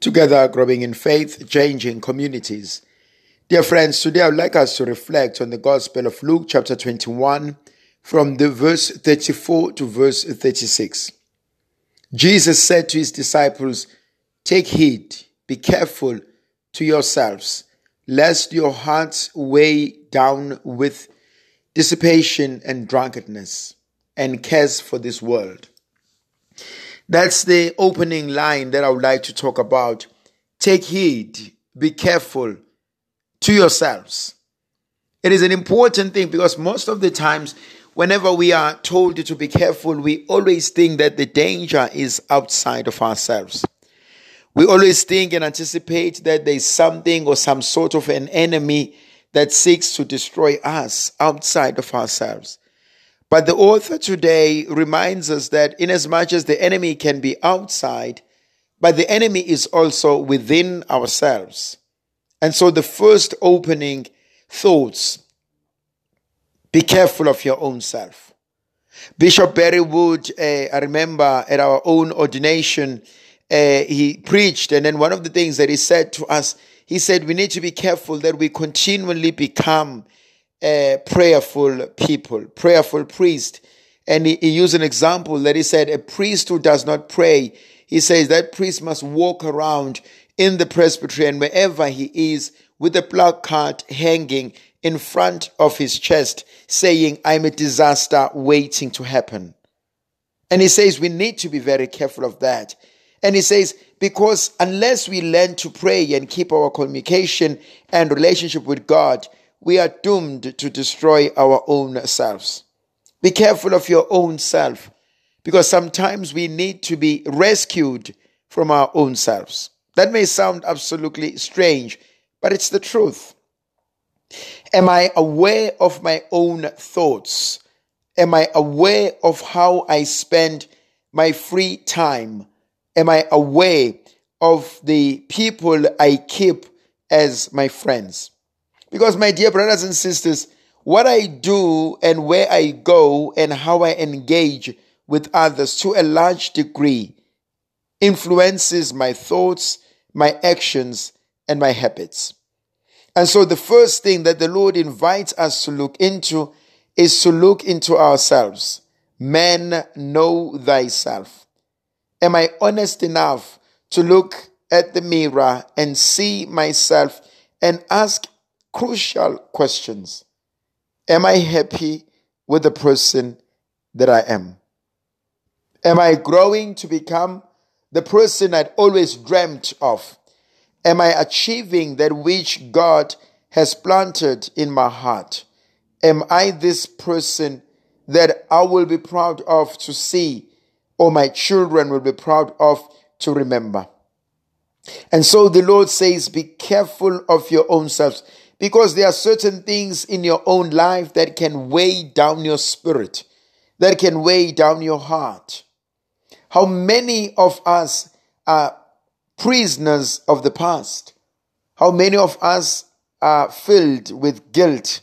together growing in faith, changing communities. Dear friends, today I would like us to reflect on the Gospel of Luke, chapter 21, from the verse 34 to verse 36. Jesus said to his disciples, Take heed, be careful to yourselves, lest your hearts weigh down with dissipation and drunkenness, and cares for this world that's the opening line that I would like to talk about. Take heed, be careful to yourselves. It is an important thing because most of the times, whenever we are told to be careful, we always think that the danger is outside of ourselves. We always think and anticipate that there's something or some sort of an enemy that seeks to destroy us outside of ourselves. But the author today reminds us that inasmuch as the enemy can be outside, but the enemy is also within ourselves. And so the first opening thoughts be careful of your own self. Bishop Barry Wood, uh, I remember at our own ordination, uh, he preached, and then one of the things that he said to us, he said, We need to be careful that we continually become a prayerful people, prayerful priest. And he, he used an example that he said, a priest who does not pray, he says that priest must walk around in the presbytery and wherever he is with a placard hanging in front of his chest saying, I'm a disaster waiting to happen. And he says we need to be very careful of that. And he says, because unless we learn to pray and keep our communication and relationship with God, we are doomed to destroy our own selves. Be careful of your own self because sometimes we need to be rescued from our own selves. That may sound absolutely strange, but it's the truth. Am I aware of my own thoughts? Am I aware of how I spend my free time? Am I aware of the people I keep as my friends? Because, my dear brothers and sisters, what I do and where I go and how I engage with others to a large degree influences my thoughts, my actions, and my habits. And so, the first thing that the Lord invites us to look into is to look into ourselves. Man, know thyself. Am I honest enough to look at the mirror and see myself and ask crucial questions. Am I happy with the person that I am? Am I growing to become the person I'd always dreamt of? Am I achieving that which God has planted in my heart? Am I this person that I will be proud of to see or my children will be proud of to remember? And so the Lord says, Be careful of your own selves because there are certain things in your own life that can weigh down your spirit, that can weigh down your heart. How many of us are prisoners of the past? How many of us are filled with guilt?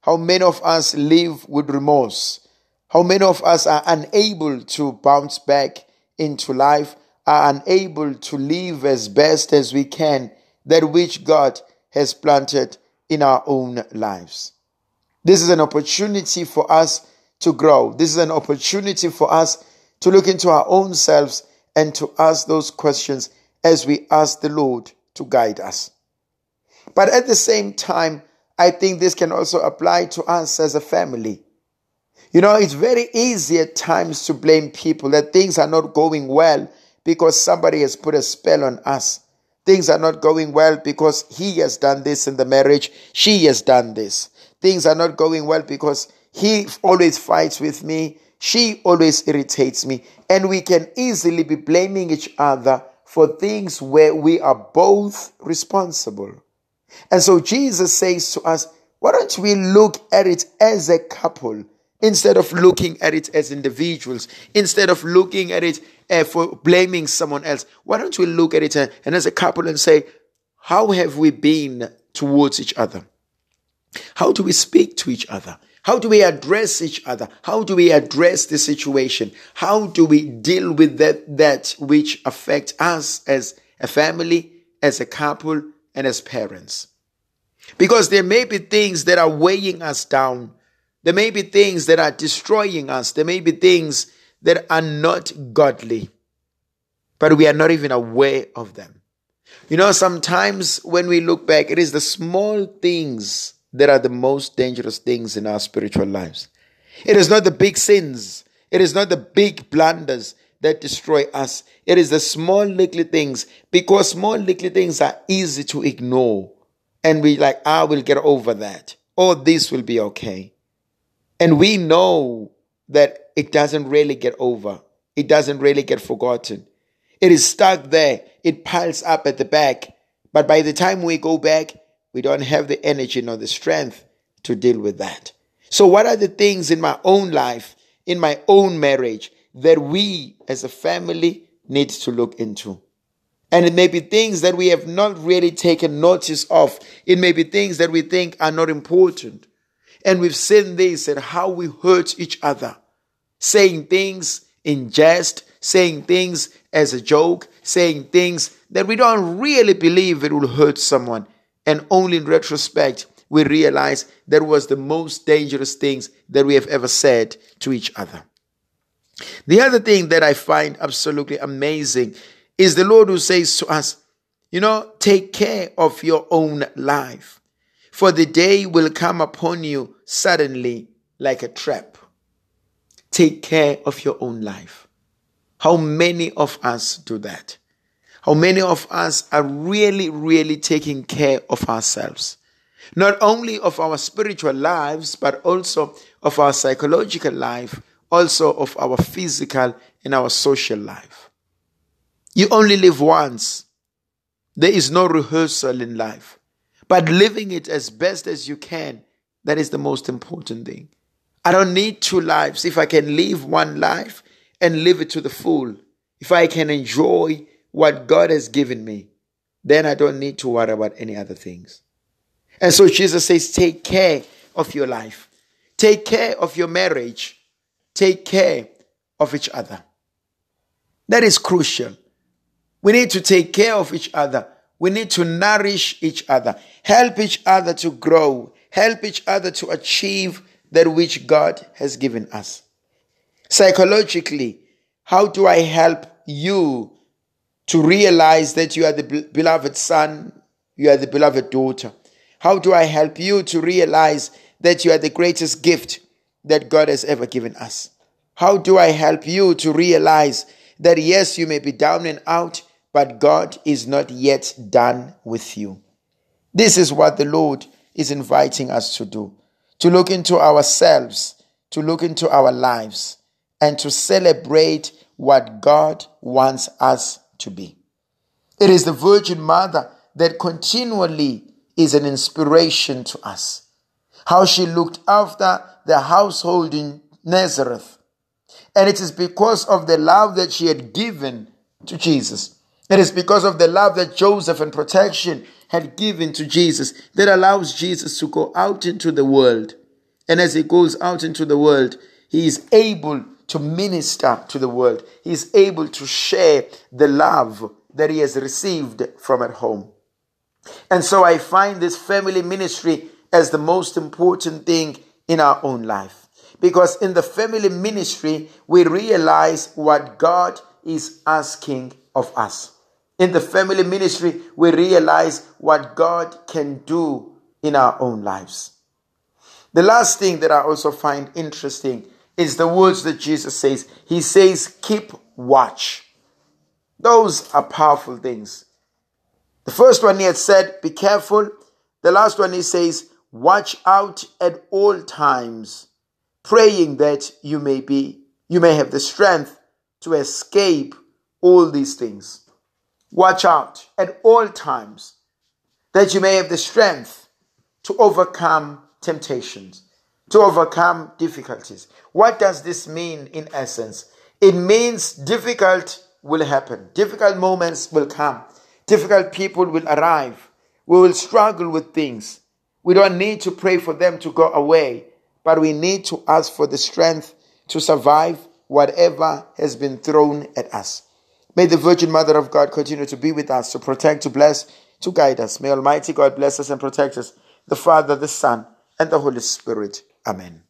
How many of us live with remorse? How many of us are unable to bounce back into life, are unable to live as best as we can that which God has planted in our own lives. This is an opportunity for us to grow. This is an opportunity for us to look into our own selves and to ask those questions as we ask the Lord to guide us. But at the same time, I think this can also apply to us as a family. You know, it's very easy at times to blame people that things are not going well because somebody has put a spell on us. Things are not going well because he has done this in the marriage, she has done this. Things are not going well because he always fights with me, she always irritates me. And we can easily be blaming each other for things where we are both responsible. And so Jesus says to us, why don't we look at it as a couple instead of looking at it as individuals, instead of looking at it uh, for blaming someone else. Why don't we look at it uh, and as a couple and say, how have we been towards each other? How do we speak to each other? How do we address each other? How do we address the situation? How do we deal with that, that which affects us as a family, as a couple, and as parents. Because there may be things that are weighing us down. There may be things that are destroying us. There may be things that are not godly, but we are not even aware of them. You know, sometimes when we look back, it is the small things that are the most dangerous things in our spiritual lives. It is not the big sins, it is not the big blunders that destroy us. It is the small little things because small little things are easy to ignore. And we like, ah, I will get over that. Or this will be okay. And we know that it doesn't really get over. It doesn't really get forgotten. It is stuck there. It piles up at the back. But by the time we go back, we don't have the energy nor the strength to deal with that. So, what are the things in my own life, in my own marriage, that we as a family need to look into? And it may be things that we have not really taken notice of. It may be things that we think are not important. And we've seen this and how we hurt each other, saying things in jest, saying things as a joke, saying things that we don't really believe it will hurt someone. And only in retrospect, we realize that was the most dangerous things that we have ever said to each other. The other thing that I find absolutely amazing is the Lord who says to us, you know, take care of your own life, for the day will come upon you suddenly like a trap. Take care of your own life. How many of us do that? How many of us are really, really taking care of ourselves? Not only of our spiritual lives, but also of our psychological life, also of our physical and our social life. You only live once. There is no rehearsal in life. But living it as best as you can, that is the most important thing. I don't need two lives. If I can live one life, and live it to the full, if I can enjoy what God has given me, then I don't need to worry about any other things. And so Jesus says, take care of your life, take care of your marriage, take care of each other. That is crucial. We need to take care of each other. We need to nourish each other, help each other to grow, help each other to achieve that which God has given us. Psychologically, how do I help you to realize that you are the beloved son, you are the beloved daughter? How do I help you to realize that you are the greatest gift that God has ever given us? How do I help you to realize that yes, you may be down and out, but God is not yet done with you? This is what the Lord is inviting us to do to look into ourselves, to look into our lives, and to celebrate what God wants us to be. It is the Virgin Mother that continually is an inspiration to us. How she looked after the household in Nazareth. And it is because of the love that she had given to Jesus. It is because of the love that Joseph and protection had given to Jesus that allows Jesus to go out into the world. And as he goes out into the world, he is able to minister to the world. He is able to share the love that he has received from at home. And so I find this family ministry as the most important thing in our own life. Because in the family ministry, we realize what God is asking of us. In the family ministry, we realize what God can do in our own lives. The last thing that I also find interesting is the words that Jesus says. He says, keep watch. Those are powerful things. The first one he had said, be careful. The last one he says, watch out at all times, praying that you may be, you may have the strength to escape all these things. Watch out at all times, that you may have the strength to overcome temptations to overcome difficulties. What does this mean in essence? It means difficult will happen, difficult moments will come, difficult people will arrive. We will struggle with things. We don't need to pray for them to go away, but we need to ask for the strength to survive whatever has been thrown at us. May the Virgin Mother of God continue to be with us, to protect, to bless, to guide us. May Almighty God bless us and protect us, the Father, the Son, and the Holy Spirit. Amen.